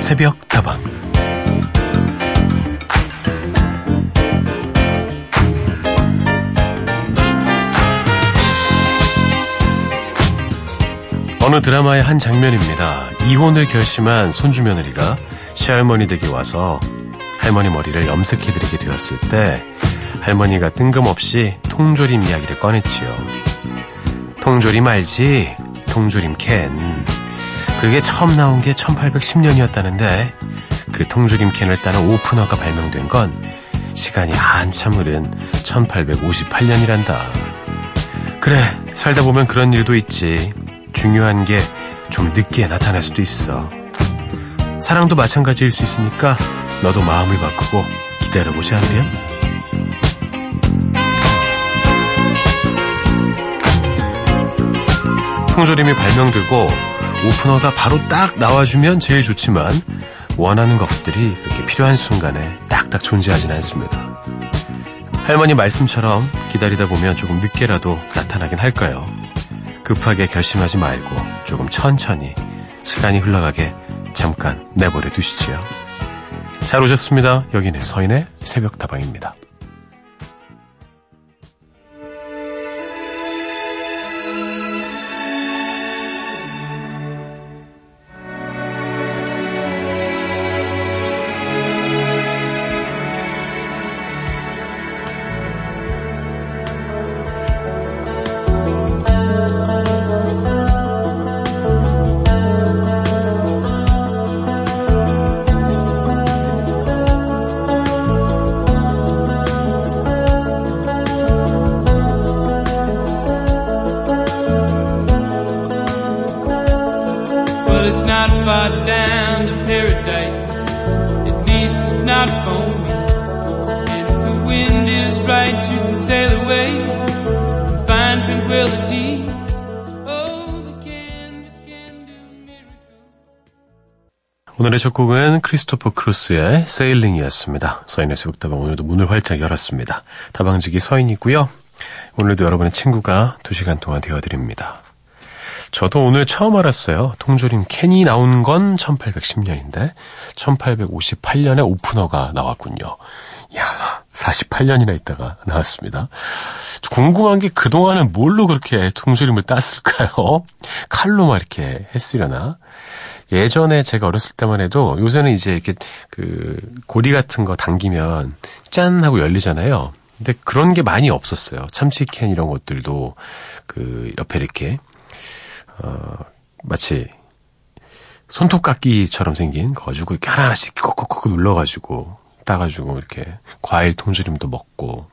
새벽 다방 어느 드라마의 한 장면입니다. 이혼을 결심한 손주 며느리가 시할머니 댁에 와서 할머니 머리를 염색해드리게 되었을 때 할머니가 뜬금없이 통조림 이야기를 꺼냈지요. 통조림 알지? 통조림 캔. 그게 처음 나온 게 1810년이었다는데 그 통조림 캔을 따는 오프너가 발명된 건 시간이 한참 흐른 1858년이란다. 그래, 살다 보면 그런 일도 있지. 중요한 게 좀 늦게 나타날 수도 있어. 사랑도 마찬가지일 수 있으니까 너도 마음을 바꾸고 기다려보지 않으렴? 통조림이 발명되고 오프너가 바로 딱 나와주면 제일 좋지만 원하는 것들이 그렇게 필요한 순간에 딱딱 존재하진 않습니다. 할머니 말씀처럼 기다리다 보면 조금 늦게라도 나타나긴 할까요? 급하게 결심하지 말고 조금 천천히 시간이 흘러가게 잠깐 내버려 두시지요. 잘 오셨습니다. 여기는 서인의 새벽 다방입니다. 첫 곡은 크리스토퍼 크로스의 Sailing이었습니다. 서인의 새벽다방 오늘도 문을 활짝 열었습니다. 다방지기 서인이고요. 오늘도 여러분의 친구가 2시간 동안 되어드립니다. 저도 오늘 처음 알았어요. 통조림 캔이 나온 건 1810년인데 1858년에 오프너가 나왔군요. 야 48년이나 있다가 나왔습니다. 궁금한 게 그동안은 뭘로 그렇게 통조림을 땄을까요? 칼로 막 이렇게 했으려나? 예전에 제가 어렸을 때만 해도 요새는 이제 이렇게 그 고리 같은 거 당기면 짠 하고 열리잖아요. 근데 그런 게 많이 없었어요. 참치캔 이런 것들도 그 옆에 이렇게 어 마치 손톱깎이처럼 생긴 거 가지고 이렇게 하나하나씩 콕콕콕 눌러가지고 따가지고 이렇게 과일 통조림도 먹고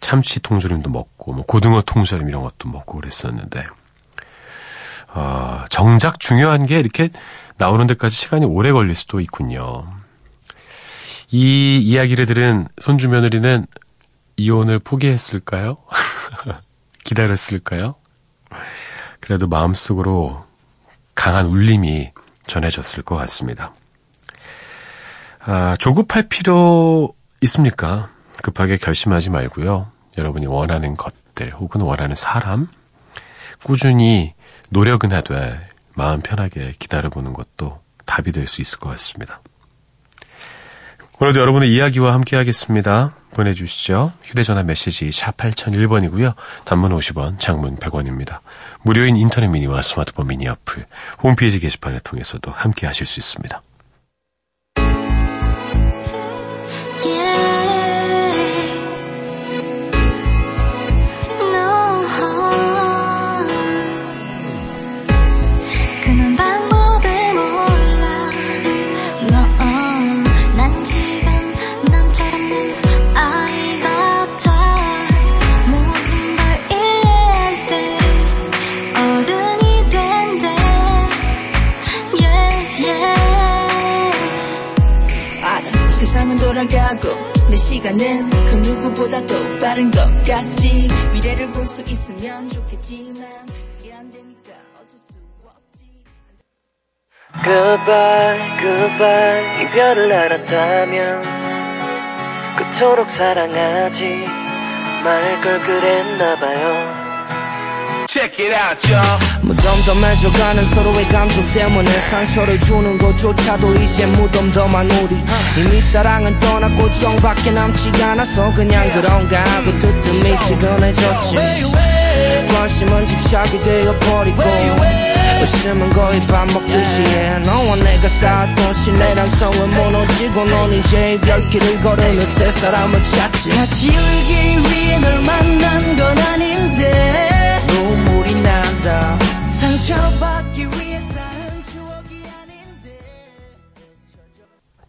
참치 통조림도 먹고 뭐 고등어 통조림 이런 것도 먹고 그랬었는데 어, 정작 중요한 게 이렇게 나오는 데까지 시간이 오래 걸릴 수도 있군요. 이 이야기를 들은 손주 며느리는 이혼을 포기했을까요? 기다렸을까요? 그래도 마음속으로 강한 울림이 전해졌을 것 같습니다. 아, 조급할 필요 있습니까? 급하게 결심하지 말고요. 여러분이 원하는 것들 혹은 원하는 사람 꾸준히 노력은 하되 마음 편하게 기다려보는 것도 답이 될 수 있을 것 같습니다. 오늘도 여러분의 이야기와 함께 하겠습니다. 보내주시죠. 휴대전화 메시지 샵 8001번이고요. 단문 50원, 장문 100원입니다. 무료인 인터넷 미니와 스마트폰 미니 어플, 홈페이지 게시판을 통해서도 함께 하실 수 있습니다. Goodbye, goodbye 이별을 알았다면 그토록 사랑하지 말 걸 그랬나봐요. Check it out, y'all. 무덤덤해져가는 서로의 감정 때문에 상처를 주는 것조차도 이제 무덤덤한 우리. 이미 사랑은 떠났고 정밖에 남지 않아서 그냥 그런가 하고 뜨뜻미지근해졌지 관심은 집착이 되어버리고 웃음은 거의 밥 먹듯이 해. 너와 내가 쌓았던 신뢰란 성은 무너지고 넌 이제 이별길을 걸으며 새 사람을 찾지. 같이 울기 위해 널 만난 건 아닌데. 눈물이 난다. 상처받기 위해 쌓은 추억이 아닌데.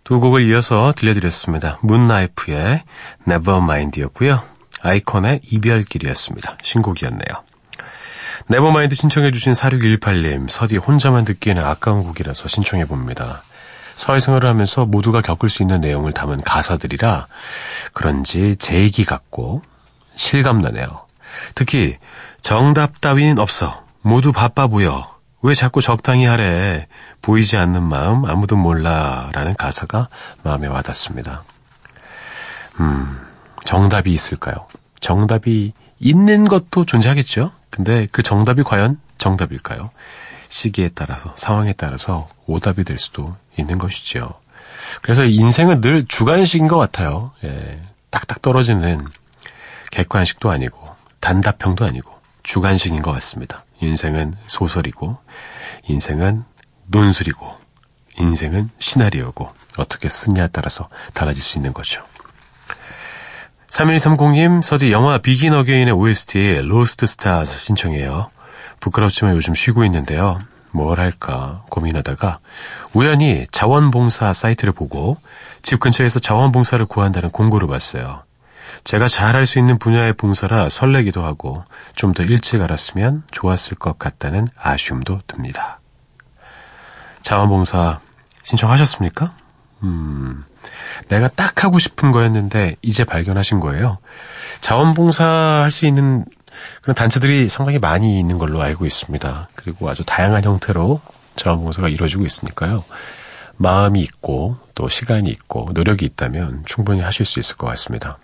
두 곡을 이어서 들려드렸습니다. 문나이프의 Nevermind였고요. 아이콘의 이별길이었습니다. 신곡이었네요. Nevermind 신청해주신 4618님, 서디 혼자만 듣기에는 아까운 곡이라서 신청해봅니다. 사회생활을 하면서 모두가 겪을 수 있는 내용을 담은 가사들이라 그런지 제 얘기 같고 실감나네요. 특히 정답 따위는 없어. 모두 바빠 보여. 왜 자꾸 적당히 하래. 보이지 않는 마음 아무도 몰라. 라는 가사가 마음에 와닿습니다. 음, 정답이 있을까요? 정답이 있는 것도 존재하겠죠? 근데 그 정답이 과연 정답일까요? 시기에 따라서, 상황에 따라서 오답이 될 수도 있는 것이죠. 그래서 인생은 늘 주관식인 것 같아요. 예, 딱딱 떨어지는 객관식도 아니고, 단답형도 아니고, 주관식인 것 같습니다. 인생은 소설이고, 인생은 논술이고, 인생은 시나리오고, 어떻게 쓰냐에 따라서 달라질 수 있는 거죠. 3130님, 서디 영화 Begin Again의 OST Lost Stars 신청해요. 부끄럽지만 요즘 쉬고 있는데요. 뭘 할까 고민하다가 우연히 자원봉사 사이트를 보고 집 근처에서 자원봉사를 구한다는 공고를 봤어요. 제가 잘할 수 있는 분야의 봉사라 설레기도 하고 좀 더 일찍 알았으면 좋았을 것 같다는 아쉬움도 듭니다. 자원봉사 신청하셨습니까? 음, 내가 딱 하고 싶은 거였는데 이제 발견하신 거예요. 자원봉사 할 수 있는 그런 단체들이 상당히 많이 있는 걸로 알고 있습니다. 그리고 아주 다양한 형태로 자원봉사가 이루어지고 있으니까요. 마음이 있고 또 시간이 있고 노력이 있다면 충분히 하실 수 있을 것 같습니다.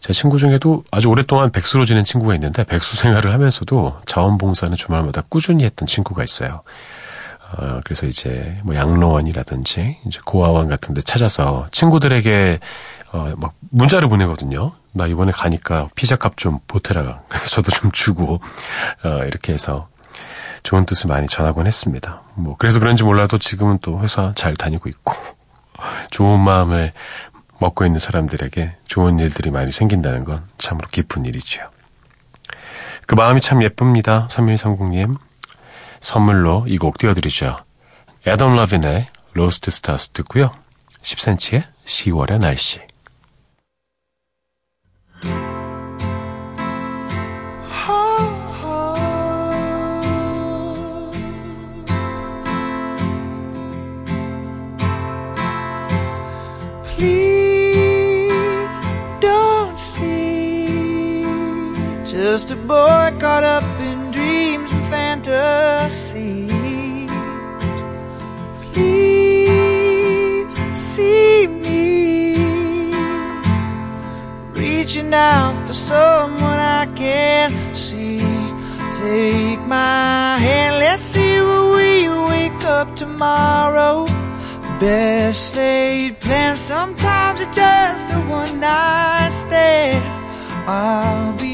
제 친구 중에도 아주 오랫동안 백수로 지낸 친구가 있는데 백수 생활을 하면서도 자원봉사는 주말마다 꾸준히 했던 친구가 있어요. 어, 그래서 이제 뭐 양로원이라든지 이제 고아원 같은 데 찾아서 친구들에게 어, 막 문자를 보내거든요. 나 이번에 가니까 피자 값 좀 보태라. 그래서 저도 좀 주고 어, 이렇게 해서 좋은 뜻을 많이 전하곤 했습니다. 뭐 그래서 그런지 몰라도 지금은 또 회사 잘 다니고 있고 좋은 마음을 먹고 있는 사람들에게 좋은 일들이 많이 생긴다는 건 참으로 기쁜 일이지요. 그 마음이 참 예쁩니다. 3130님. 선물로 이 곡 띄워드리죠. 애덤 러빈의 Lost Stars 듣고요. 10cm의 10월의 날씨. And fantasies. Please see me reaching out for someone I can see. Take my hand, let's see where we wake up tomorrow. Best laid plans, sometimes it's just a one night stand. I'll be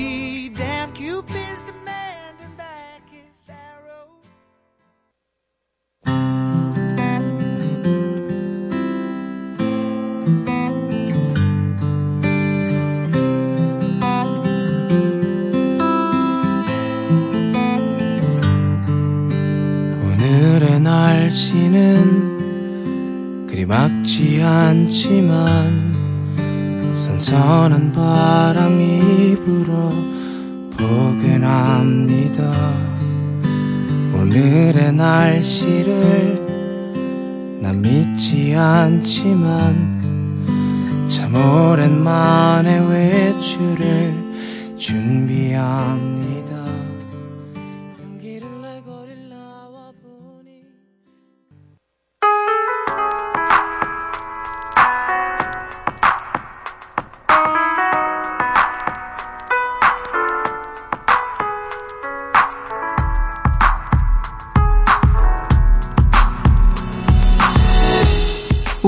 날씨를 난 믿지 않지만 참 오랜만에 외출을 준비합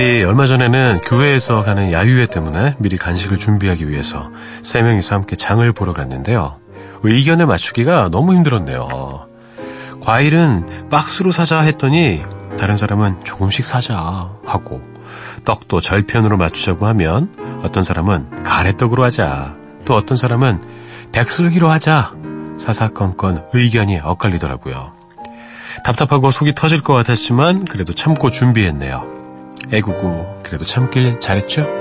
서디 얼마 전에는 교회에서 가는 야유회 때문에 미리 간식을 준비하기 위해서 세 명이서 함께 장을 보러 갔는데요. 의견을 맞추기가 너무 힘들었네요. 과일은 박스로 사자 했더니 다른 사람은 조금씩 사자 하고 떡도 절편으로 맞추자고 하면 어떤 사람은 가래떡으로 하자 또 어떤 사람은 백설기로 하자 사사건건 의견이 엇갈리더라고요. 답답하고 속이 터질 것 같았지만 그래도 참고 준비했네요. 애구구 그래도 참길 잘했죠?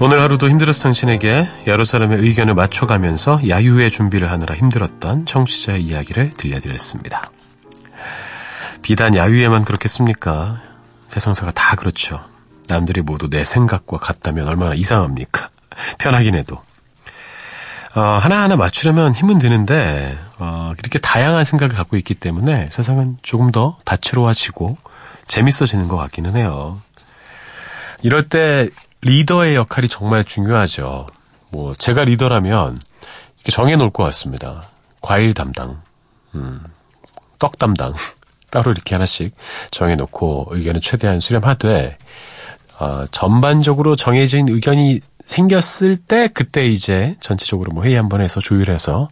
오늘 하루도 힘들어서 당신에게 여러 사람의 의견을 맞춰가면서 야유회 준비를 하느라 힘들었던 청취자의 이야기를 들려드렸습니다. 비단 야유회만 그렇겠습니까? 세상사가 다 그렇죠. 남들이 모두 내 생각과 같다면 얼마나 이상합니까? 편하긴 해도. 어, 하나하나 맞추려면 힘은 드는데 어, 이렇게 다양한 생각을 갖고 있기 때문에 세상은 조금 더 다채로워지고 재밌어지는 것 같기는 해요. 이럴 때 리더의 역할이 정말 중요하죠. 뭐 제가 리더라면 이렇게 정해놓을 것 같습니다. 과일 담당, 음, 떡 담당 따로 이렇게 하나씩 정해놓고 의견을 최대한 수렴하되 어, 전반적으로 정해진 의견이 생겼을 때 그때 이제 전체적으로 뭐 회의 한번 해서 조율해서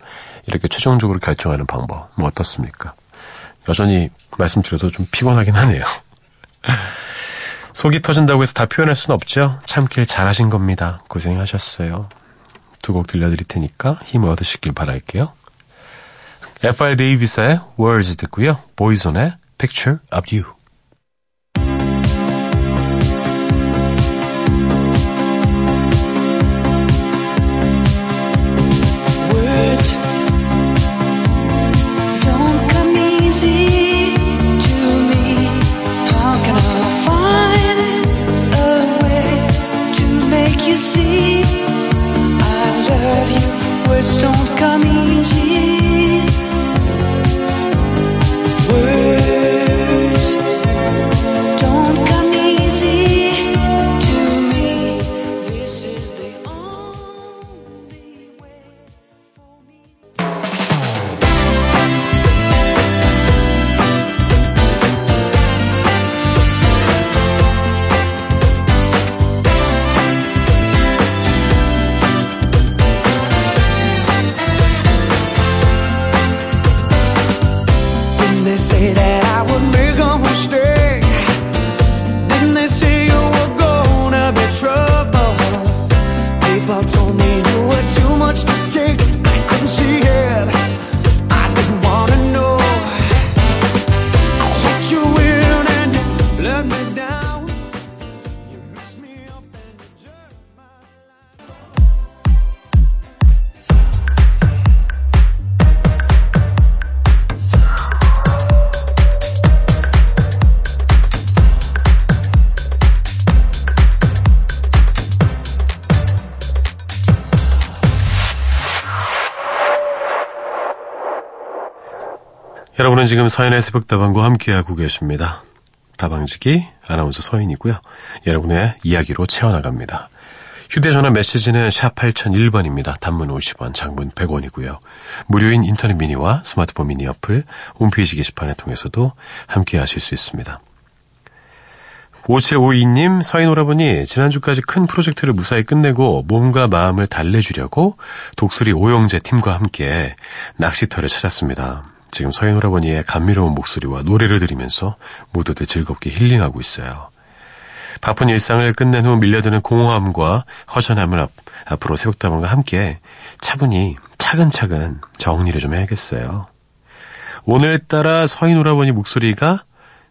이렇게 최종적으로 결정하는 방법 뭐 어떻습니까? 여전히 말씀드려도 좀 피곤하긴 하네요. 속이 터진다고 해서 다 표현할 수는 없죠. 참길 잘하신 겁니다. 고생하셨어요. 두 곡 들려드릴 테니까 힘을 얻으시길 바랄게요. F.R. 데이비스의 Words 듣고요. 보이존의 Picture of You. Words don't 여러분은 지금 서인의 새벽 다방과 함께하고 계십니다. 다방지기 아나운서 서인이고요. 여러분의 이야기로 채워나갑니다. 휴대전화 메시지는 샵 8001번입니다. 단문 50원, 장문 100원이고요. 무료인 인터넷 미니와 스마트폰 미니 어플, 홈페이지 게시판을 통해서도 함께하실 수 있습니다. 5752님, 서인 오라버니, 지난주까지 큰 프로젝트를 무사히 끝내고 몸과 마음을 달래주려고 독수리 오영재 팀과 함께 낚시터를 찾았습니다. 지금 서인 오라버니의 감미로운 목소리와 노래를 들으면서 모두들 즐겁게 힐링하고 있어요. 바쁜 일상을 끝낸 후 밀려드는 공허함과 허전함을 앞, 앞으로 새벽다방과 함께 차분히 차근차근 정리를 좀 해야겠어요. 오늘따라 서인 오라버니 목소리가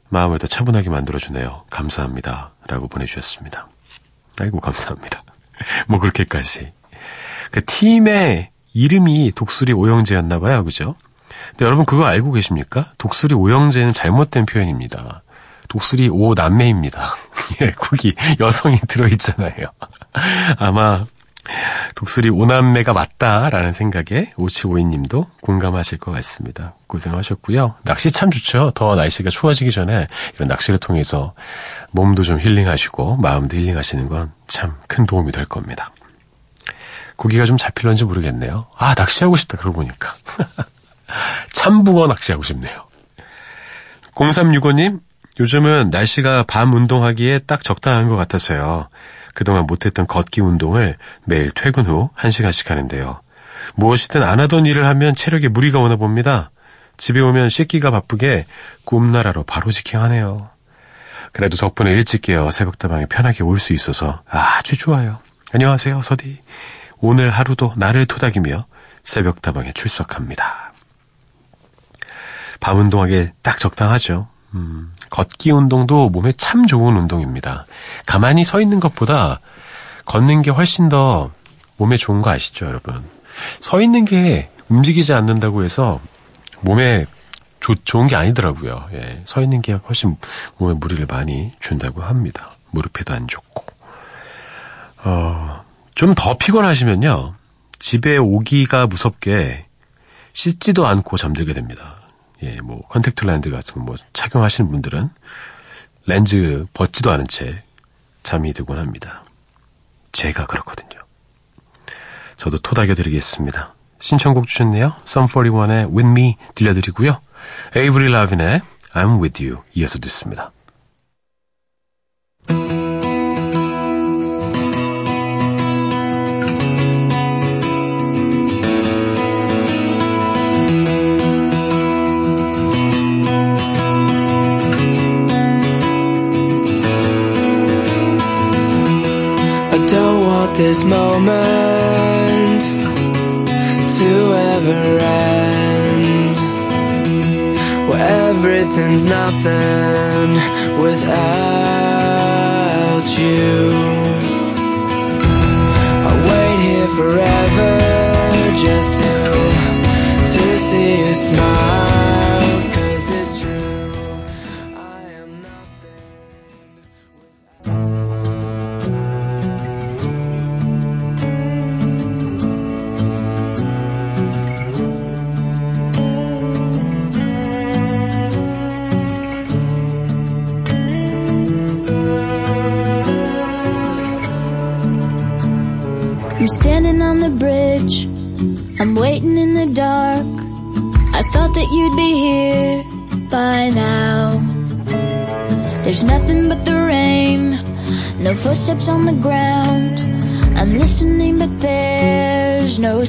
마음을 더 차분하게 만들어주네요. 감사합니다. 라고 보내주셨습니다. 아이고, 감사합니다. 뭐, 그렇게까지. 그 팀의 이름이 독수리 오영재였나 봐요. 그죠? 근데 여러분 그거 알고 계십니까? 독수리 오영재는 잘못된 표현입니다. 독수리 오 남매입니다. 예, 거기 여성이 들어있잖아요. 아마 독수리 오남매가 맞다라는 생각에 오치오이님도 공감하실 것 같습니다. 고생하셨고요. 낚시 참 좋죠. 더 날씨가 추워지기 전에 이런 낚시를 통해서 몸도 좀 힐링하시고 마음도 힐링하시는 건 참 큰 도움이 될 겁니다. 고기가 좀 잡힐런지 모르겠네요. 아 낚시하고 싶다 그러고 보니까 참붕어 낚시하고 싶네요. 0365님 요즘은 날씨가 밤 운동하기에 딱 적당한 것 같아서요. 그동안 못했던 걷기 운동을 매일 퇴근 후 1시간씩 하는데요. 무엇이든 안 하던 일을 하면 체력에 무리가 오나 봅니다. 집에 오면 씻기가 바쁘게 꿈나라로 바로 직행하네요. 그래도 덕분에 일찍 깨어 새벽다방에 편하게 올 수 있어서 아주 좋아요. 안녕하세요, 서디. 오늘 하루도 나를 토닥이며 새벽다방에 출석합니다. 밤 운동하기에 딱 적당하죠. 음, 걷기 운동도 몸에 참 좋은 운동입니다. 가만히 서 있는 것보다 걷는 게 훨씬 더 몸에 좋은 거 아시죠, 여러분? 서 있는 게 움직이지 않는다고 해서 몸에 조, 좋은 게 아니더라고요. 예, 서 있는 게 훨씬 몸에 무리를 많이 준다고 합니다. 무릎에도 안 좋고. 어, 좀 더 피곤하시면요. 집에 오기가 무섭게 씻지도 않고 잠들게 됩니다. 예, 뭐 컨택트 렌즈 같은 거 뭐 착용하시는 분들은 렌즈 벗지도 않은 채 잠이 들곤 합니다. 제가 그렇거든요. 저도 토닥여 드리겠습니다. 신청곡 주셨네요. Some41의 With Me 들려드리고요. 에이브리 라빈의 I'm With You 이어서 듣습니다. This moment to ever end. Where everything's nothing without you. I wait here forever just to to see you smile.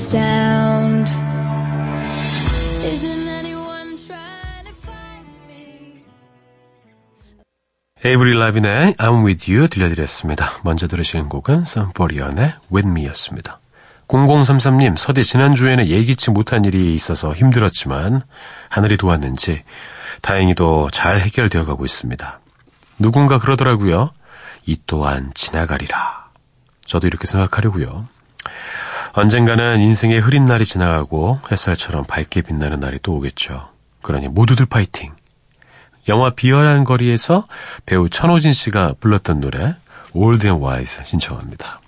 Sound. Isn't anyone trying to find me? 에이브리 라빈의 I'm With You 들려드렸습니다. 먼저 들으신 곡은 썸포리언의 With Me였습니다. 0033님, 서디 지난주에는 예기치 못한 일이 있어서 힘들었지만 하늘이 도왔는지 다행히도 잘 해결되어 가고 있습니다. 누군가 그러더라고요. 이 또한 지나가리라. 저도 이렇게 생각하려고요. 언젠가는 인생의 흐린 날이 지나가고 햇살처럼 밝게 빛나는 날이 또 오겠죠. 그러니 모두들 파이팅! 영화 비열한 거리에서 배우 천호진 씨가 불렀던 노래 Old and Wise 신청합니다.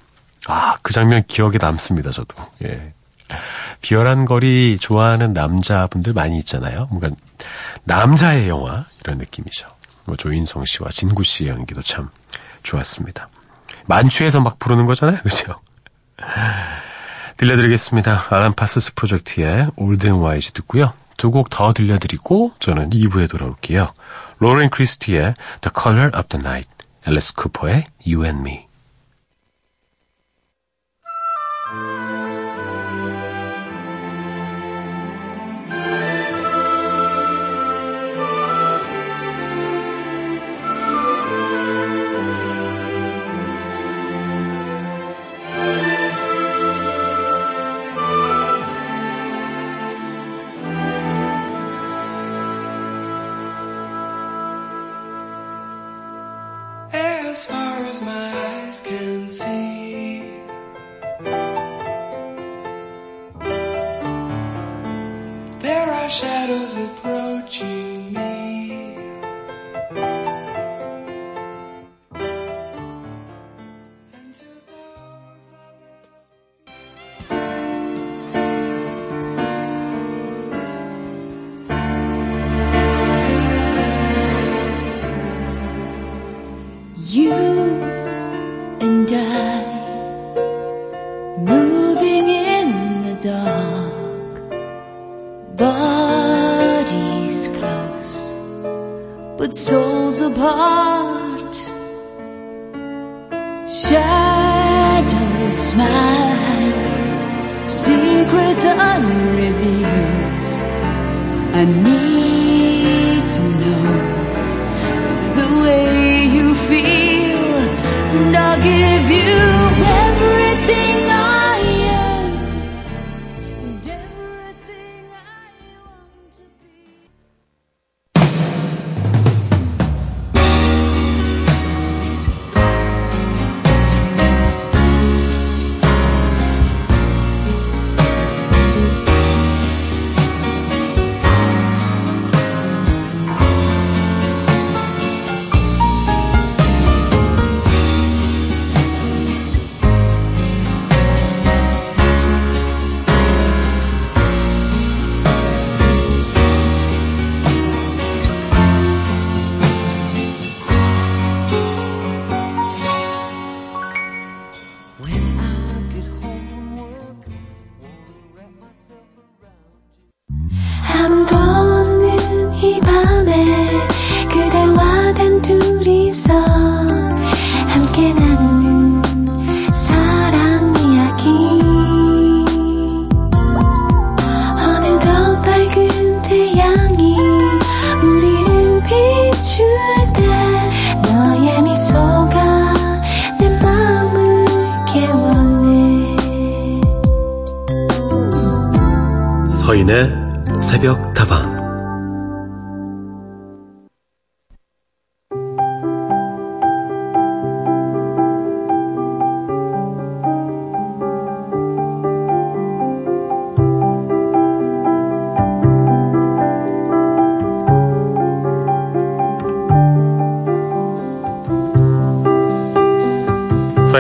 아, 그 장면 기억에 남습니다, 저도. 예. 비열한 거리 좋아하는 남자분들 많이 있잖아요. 뭔가 남자의 영화 이런 느낌이죠. 뭐 조인성 씨와 진구 씨의 연기도 참 좋았습니다. 만취해서 막 부르는 거잖아요, 그죠? 들려드리겠습니다. 아란 파스스 프로젝트의 Old and Wise 듣고요. 두 곡 더 들려드리고 저는 2부에 돌아올게요. 로렌 크리스티의 The Color of the Night, 앨리스 쿠퍼의 You and Me. There are shadows approaching me.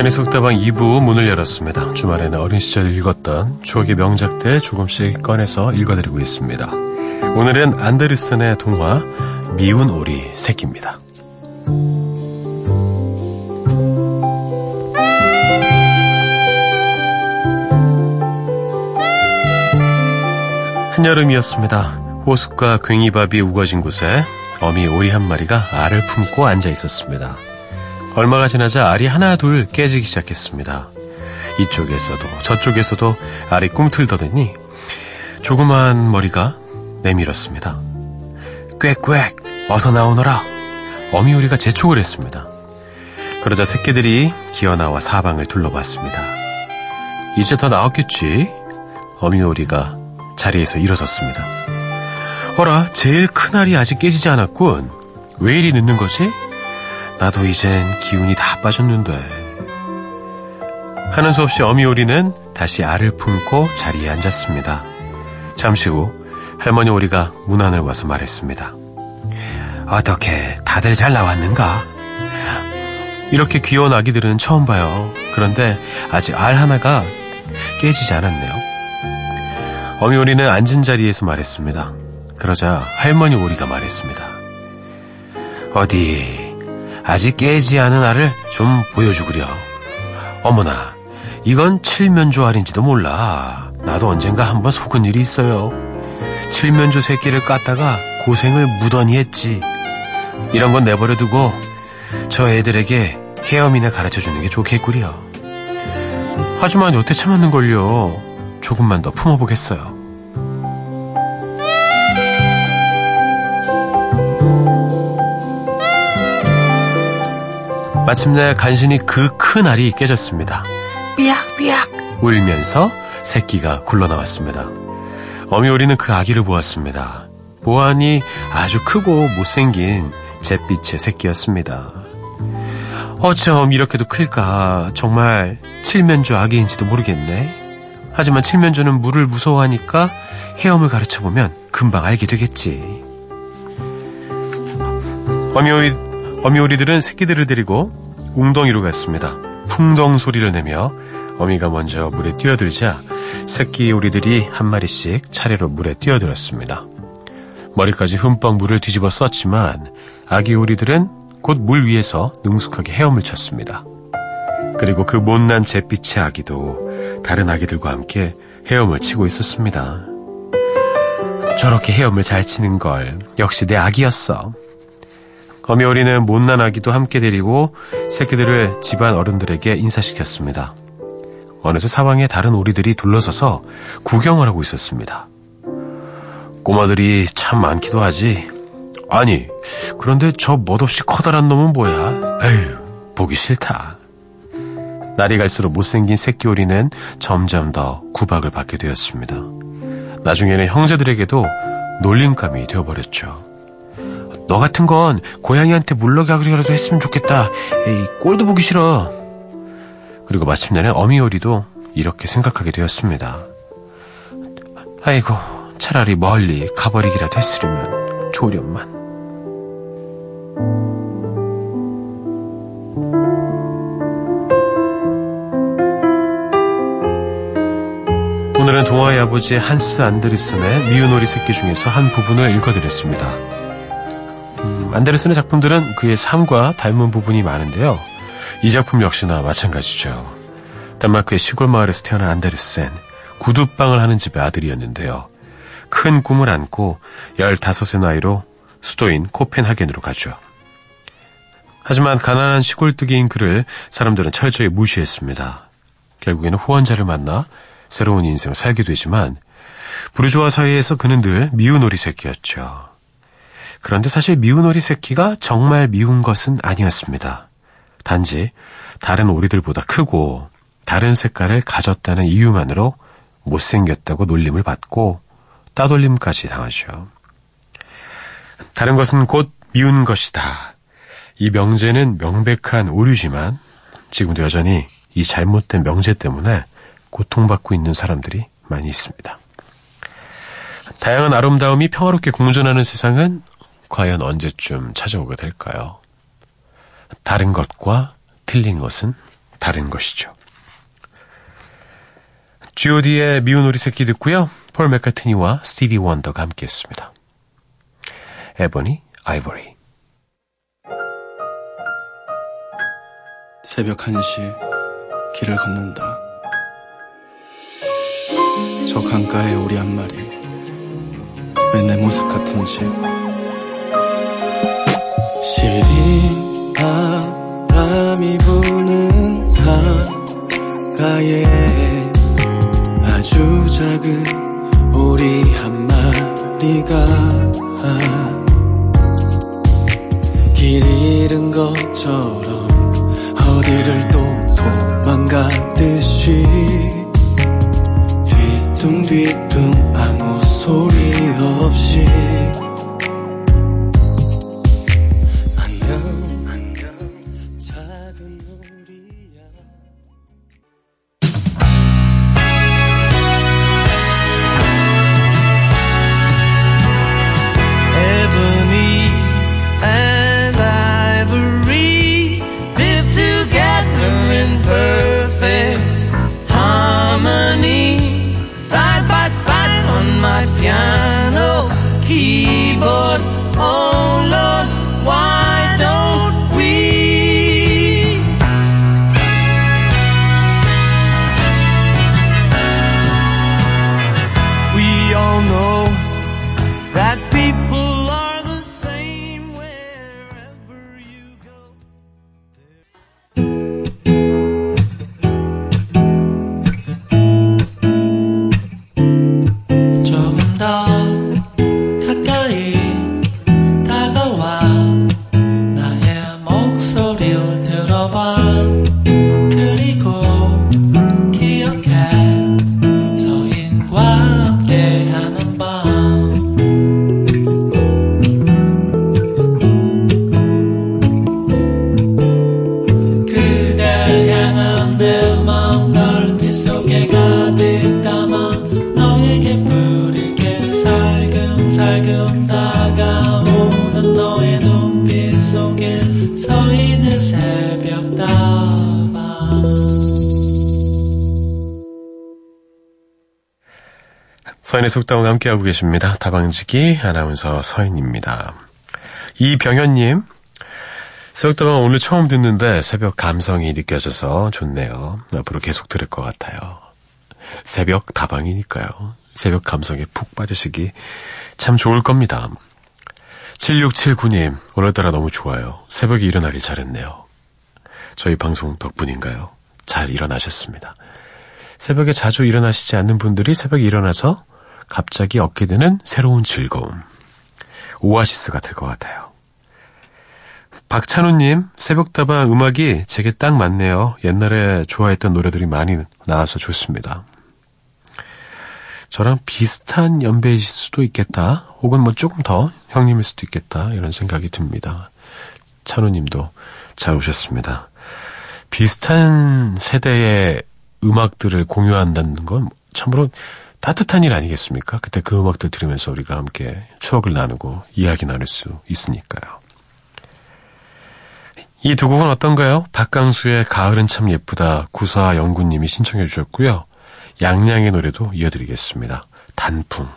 서인의 속다방 2부 문을 열었습니다. 주말에는 어린 시절 읽었던 추억의 명작들 조금씩 꺼내서 읽어드리고 있습니다. 오늘은 안데르슨의 동화 미운 오리 새끼입니다. 한여름이었습니다. 호숫가 괭이밥이 우거진 곳에 어미 오리 한 마리가 알을 품고 앉아 있었습니다. 얼마가 지나자 알이 하나 둘 깨지기 시작했습니다. 이쪽에서도 저쪽에서도 알이 꿈틀더더니 조그만 머리가 내밀었습니다. 꽥꽥 어서 나오너라. 어미 오리가 재촉을 했습니다. 그러자 새끼들이 기어나와 사방을 둘러봤습니다. 이제 더 나왔겠지? 어미 오리가 자리에서 일어섰습니다. 어라, 제일 큰 알이 아직 깨지지 않았군. 왜 이리 늦는 거지? 나도 이젠 기운이 다 빠졌는데. 하는 수 없이 어미오리는 다시 알을 품고 자리에 앉았습니다. 잠시 후 할머니 오리가 문 안을 와서 말했습니다. 어떻게 다들 잘 나왔는가? 이렇게 귀여운 아기들은 처음 봐요. 그런데 아직 알 하나가 깨지지 않았네요. 어미 오리는 앉은 자리에서 말했습니다. 그러자 할머니 오리가 말했습니다. 어디 아직 깨지 않은 알을 좀 보여주구려. 어머나, 이건 칠면조 알인지도 몰라. 나도 언젠가 한번 속은 일이 있어요. 칠면조 새끼를 깠다가 고생을 무던히 했지. 이런 건 내버려두고 저 애들에게 헤엄이나 가르쳐 주는 게 좋겠구려. 하지만 여태 참았는걸요. 조금만 더 품어보겠어요. 마침내 간신히 그 큰 알이 깨졌습니다. 삐약삐약 울면서 새끼가 굴러나왔습니다. 어미오리는 그 아기를 보았습니다. 보아하니 아주 크고 못생긴 잿빛의 새끼였습니다. 어쩜 이렇게도 클까? 정말 칠면조 아기인지도 모르겠네. 하지만 칠면조는 물을 무서워하니까 헤엄을 가르쳐 보면 금방 알게 되겠지. 어미오리, 어미오리들은 새끼들을 데리고 웅덩이로 갔습니다. 풍덩 소리를 내며 어미가 먼저 물에 뛰어들자 새끼 오리들이 한 마리씩 차례로 물에 뛰어들었습니다. 머리까지 흠뻑 물을 뒤집어 썼지만 아기 오리들은 곧 물 위에서 능숙하게 헤엄을 쳤습니다. 그리고 그 못난 잿빛의 아기도 다른 아기들과 함께 헤엄을 치고 있었습니다. 저렇게 헤엄을 잘 치는 걸 역시 내 아기였어. 거미오리는 못난 아기도 함께 데리고 새끼들을 집안 어른들에게 인사시켰습니다. 어느새 사방에 다른 오리들이 둘러서서 구경을 하고 있었습니다. 꼬마들이 참 많기도 하지. 아니, 그런데 저 멋없이 커다란 놈은 뭐야? 에휴, 보기 싫다. 날이 갈수록 못생긴 새끼 오리는 점점 더 구박을 받게 되었습니다. 나중에는 형제들에게도 놀림감이 되어버렸죠. 너 같은 건 고양이한테 물러가기라도 했으면 좋겠다. 에이, 꼴도 보기 싫어. 그리고 마침내는 어미오리도 이렇게 생각하게 되었습니다. 아이고, 차라리 멀리 가버리기라도 했으려면 좋으련만. 오늘은 동화의 아버지 한스 안데르슨의 미운 오리 새끼 중에서 한 부분을 읽어드렸습니다. 음, 안데르슨의 작품들은 그의 삶과 닮은 부분이 많은데요. 이 작품 역시나 마찬가지죠. 덴마크의 시골 마을에서 태어난 안데르센, 구두방을 하는 집의 아들이었는데요. 큰 꿈을 안고 15세 나이로 수도인 코펜하겐으로 가죠. 하지만 가난한 시골뜨기인 그를 사람들은 철저히 무시했습니다. 결국에는 후원자를 만나 새로운 인생을 살게 되지만 부르주아 사회에서 그는 늘 미운 오리 새끼였죠. 그런데 사실 미운 오리 새끼가 정말 미운 것은 아니었습니다. 단지 다른 오리들보다 크고 다른 색깔을 가졌다는 이유만으로 못생겼다고 놀림을 받고 따돌림까지 당하죠. 다른 것은 곧 미운 것이다. 이 명제는 명백한 오류지만 지금도 여전히 이 잘못된 명제 때문에 고통받고 있는 사람들이 많이 있습니다. 다양한 아름다움이 평화롭게 공존하는 세상은 과연 언제쯤 찾아오게 될까요? 다른 것과 틀린 것은 다른 것이죠. G.O.D의 미운 오리 새끼 듣고요. 폴 맥카트니와 스티비 원더가 함께했습니다. 에버니 아이보리 새벽 1시 길을 걷는다. 저 강가에 오리 한 마리. 왜 내 모습 같은지. 바람이 부는 강가에 아주 작은 오리 한 마리가 길 잃은 것처럼 어디를 또 도망가듯이 뒤뚱뒤뚱 아무 소리 없이 작 서인의 속담과 함께하고 계십니다. 다방지기 아나운서 서인입니다. 이병현님, 새벽다방 오늘 처음 듣는데 새벽 감성이 느껴져서 좋네요. 앞으로 계속 들을 것 같아요. 새벽 다방이니까요. 새벽 감성에 푹 빠지시기 참 좋을 겁니다. 7679님, 오늘따라 너무 좋아요. 새벽에 일어나길 잘했네요. 저희 방송 덕분인가요? 잘 일어나셨습니다. 새벽에 자주 일어나시지 않는 분들이 새벽에 일어나서 갑자기 얻게 되는 새로운 즐거움. 오아시스 같을 것 같아요. 박찬우님, 새벽다방 음악이 제게 딱 맞네요. 옛날에 좋아했던 노래들이 많이 나와서 좋습니다. 저랑 비슷한 연배이실 수도 있겠다. 혹은 뭐 조금 더 형님일 수도 있겠다. 이런 생각이 듭니다. 찬우님도 잘 오셨습니다. 비슷한 세대의 음악들을 공유한다는 건 참으로 따뜻한 일 아니겠습니까? 그때 그 음악들 들으면서 우리가 함께 추억을 나누고 이야기 나눌 수 있으니까요. 이 두 곡은 어떤가요? 박강수의 가을은 참 예쁘다 구사 영구님이 신청해 주셨고요. 양양의 노래도 이어드리겠습니다. 단풍.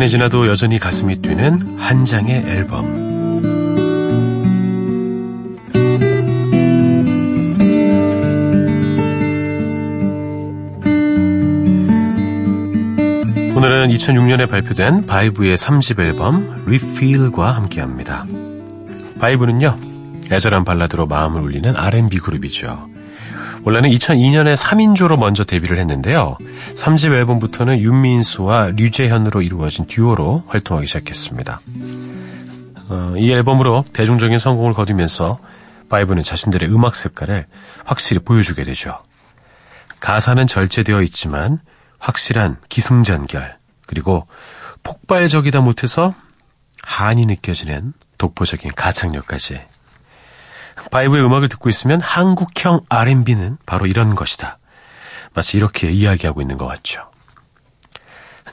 시간이 지나도 여전히 가슴이 뛰는 한 장의 앨범. 오늘은 2006년에 발표된 바이브의 3집 앨범 Refill과 함께합니다. 바이브는요, 애절한 발라드로 마음을 울리는 R&B 그룹이죠. 원래는 2002년에 3인조로 먼저 데뷔를 했는데요. 3집 앨범부터는 윤민수와 류재현으로 이루어진 듀오로 활동하기 시작했습니다. 어, 이 앨범으로 대중적인 성공을 거두면서 바이브는 자신들의 음악 색깔을 확실히 보여주게 되죠. 가사는 절제되어 있지만 확실한 기승전결 그리고 폭발적이다 못해서 한이 느껴지는 독보적인 가창력까지 바이브의 음악을 듣고 있으면 한국형 R&B는 바로 이런 것이다. 마치 이렇게 이야기하고 있는 것 같죠.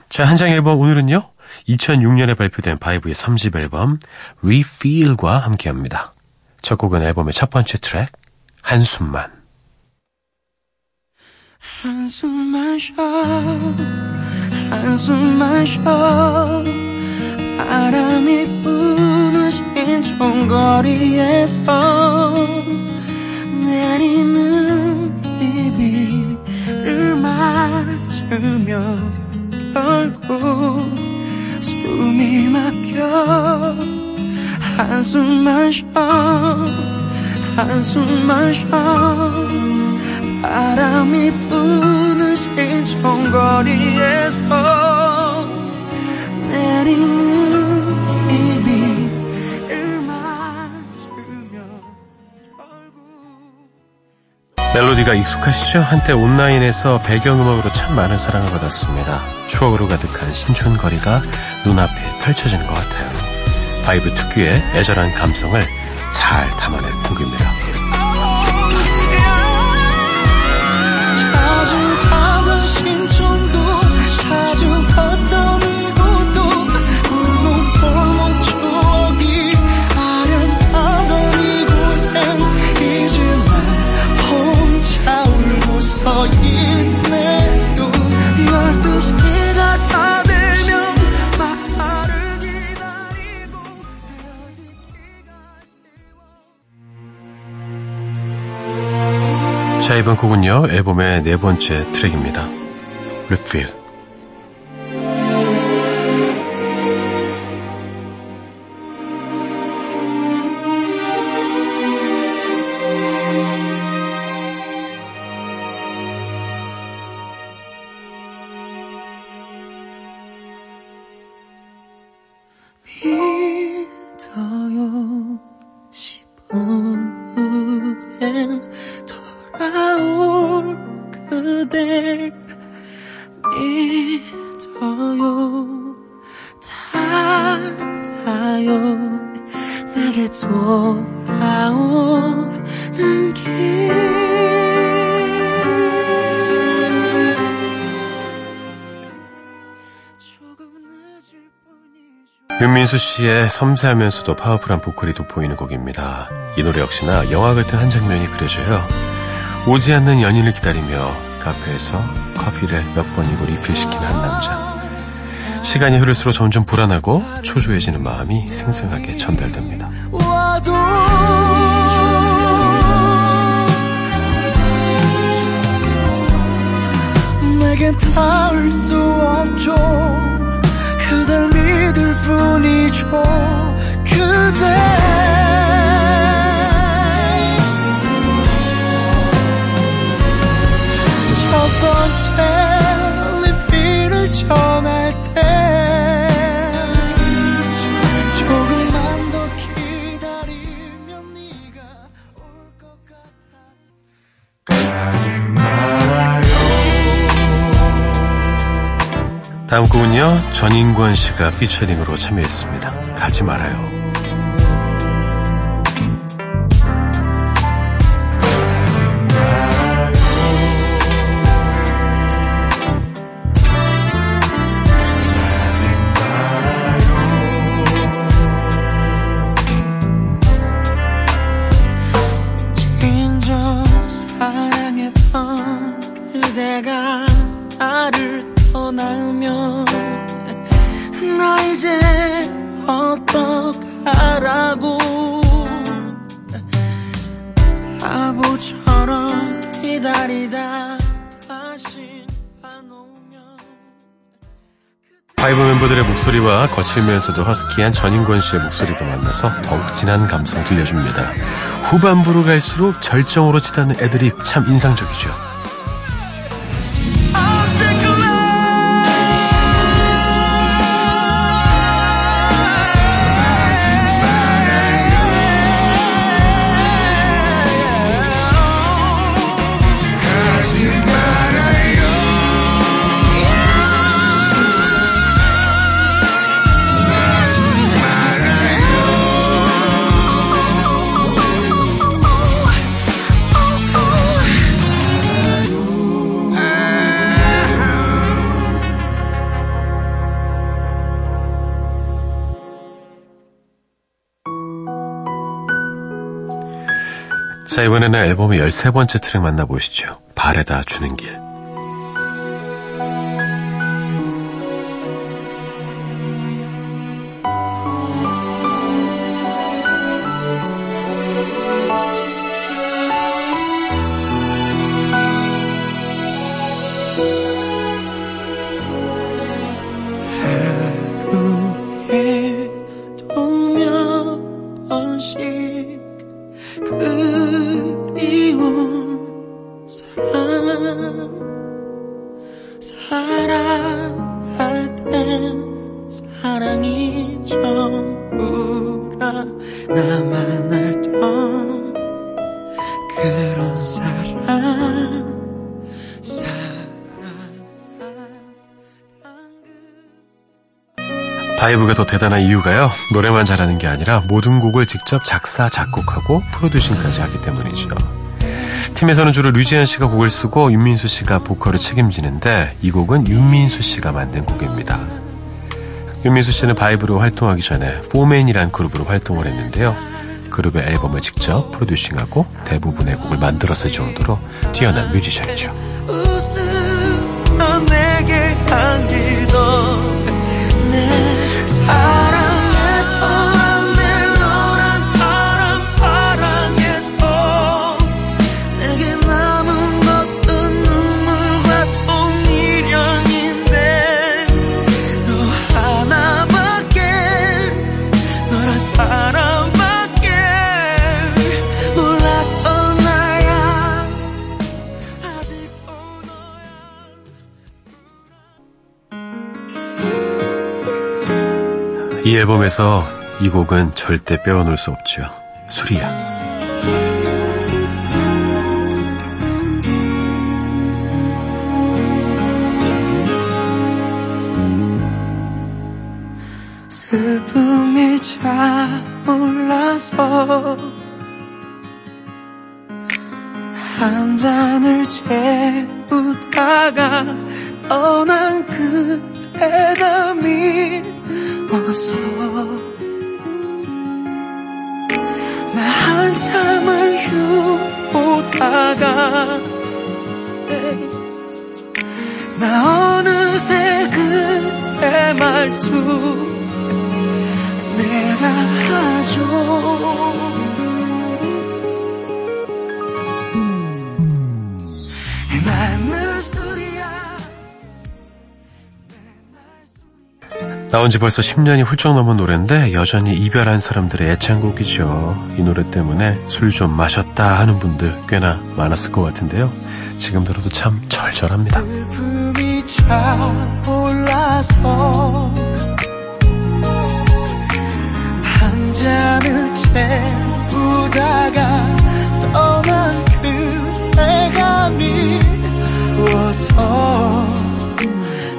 자, 한 장 앨범 오늘은요. 2006년에 발표된 바이브의 3집 앨범 Refill과 함께합니다. 첫 곡은 앨범의 첫 번째 트랙 한숨만 한숨만 쉬어 한숨만 쉬어 바람이 부 는 신촌거리에서 내리는 비비를 맞으며 결국 숨이 막혀 한숨만 쉬어 한숨만 쉬어 바람이 부는 신촌거리에서 내리는 멜로디가 익숙하시죠? 한때 온라인에서 배경음악으로 참 많은 사랑을 받았습니다. 추억으로 가득한 신촌거리가 눈앞에 펼쳐지는 것 같아요. 바이브 특유의 애절한 감성을 잘 담아낸 곡입니다. 자, 이번 곡은요, 앨범의 네 번째 트랙입니다. Refill. 윤민수 씨의 섬세하면서도 파워풀한 보컬이 돋보이는 곡입니다. 이 노래 역시나 영화 같은 한 장면이 그려져요. 오지 않는 연인을 기다리며 카페에서 커피를 몇 번이고 리필시키는 한 남자. 시간이 흐를수록 점점 불안하고 초조해지는 마음이 생생하게 전달됩니다. 내겐 닿을 수 없죠 그댈 믿 을 뿐이죠 다음 곡은요, 전인권 씨가 피처링으로 참여했습니다. 가지 말아요. 목소리와 거칠면서도 허스키한 전인권 씨의 목소리가 만나서 더욱 진한 감성 들려줍니다. 후반부로 갈수록 절정으로 치닫는 애들이 참 인상적이죠. 자, 이번에는 앨범의 13번째 트랙 만나보시죠. 발에다 주는 길. 바이브가 더 대단한 이유가요. 노래만 잘하는 게 아니라 모든 곡을 직접 작사, 작곡하고 프로듀싱까지 하기 때문이죠. 팀에서는 주로 류재현 씨가 곡을 쓰고 윤민수 씨가 보컬을 책임지는데 이 곡은 윤민수 씨가 만든 곡입니다. 윤민수 씨는 바이브로 활동하기 전에 포맨이란 그룹으로 활동을 했는데요. 그룹의 앨범을 직접 프로듀싱하고 대부분의 곡을 만들었을 정도로 뛰어난 뮤지션이죠. 이 앨범에서 이 곡은 절대 빼어놓을 수 없죠. 수리야. 슬픔이 차올라서 한 잔을 채우다가 떠난 그 때가 미워서 나 한참을 휴보다가 나 어느새 그때 말투 내가 하죠 나온 지 벌써 10년이 훌쩍 넘은 노래인데 여전히 이별한 사람들의 애창곡이죠. 이 노래 때문에 술 좀 마셨다 하는 분들 꽤나 많았을 것 같은데요. 지금 들어도 참 절절합니다. 슬픔이 차올라서 한 잔을 채우다가 떠난 그대가 미워서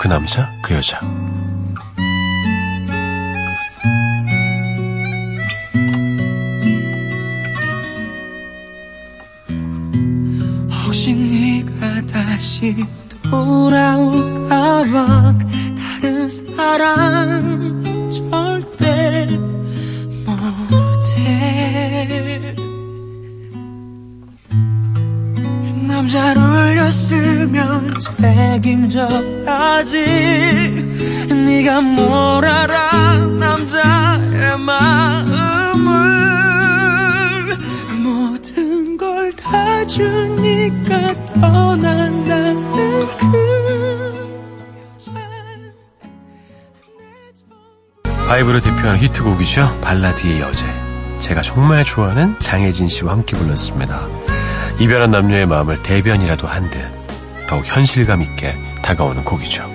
그 남자, 그 여자. 혹시 네가 다시 돌아올까봐 다른 사랑 책임져야지 네가 뭘 알아 남자의 마음을 모든 걸 다 주니까 떠난다는 그 바이브를 대표하는 히트곡이죠. 발라드의 여제. 제가 정말 좋아하는 장혜진 씨와 함께 불렀습니다. 이별한 남녀의 마음을 대변이라도 한 듯 더욱 현실감 있게 다가오는 곡이죠.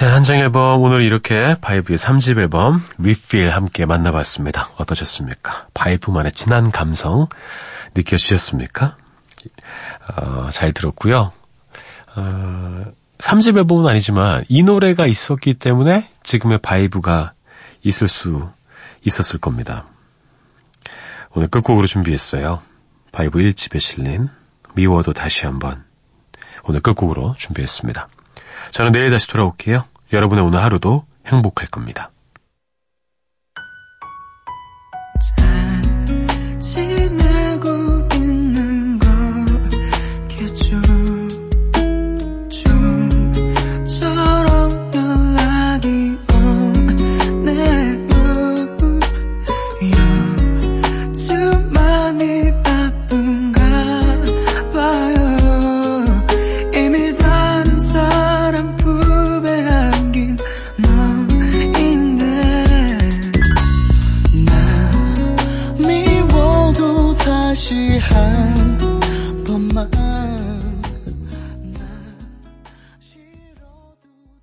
자, 한정 앨범 오늘 이렇게 바이브의 3집 앨범 리필 함께 만나봤습니다. 어떠셨습니까? 바이브만의 진한 감성 느껴지셨습니까? 어, 잘 들었고요. 어, 3집 앨범은 아니지만 이 노래가 있었기 때문에 지금의 바이브가 있을 수 있었을 겁니다. 오늘 끝곡으로 준비했어요. 바이브 1집에 실린 미워도 다시 한번 오늘 끝곡으로 준비했습니다. 저는 내일 다시 돌아올게요. 여러분의 오늘 하루도 행복할 겁니다. 지내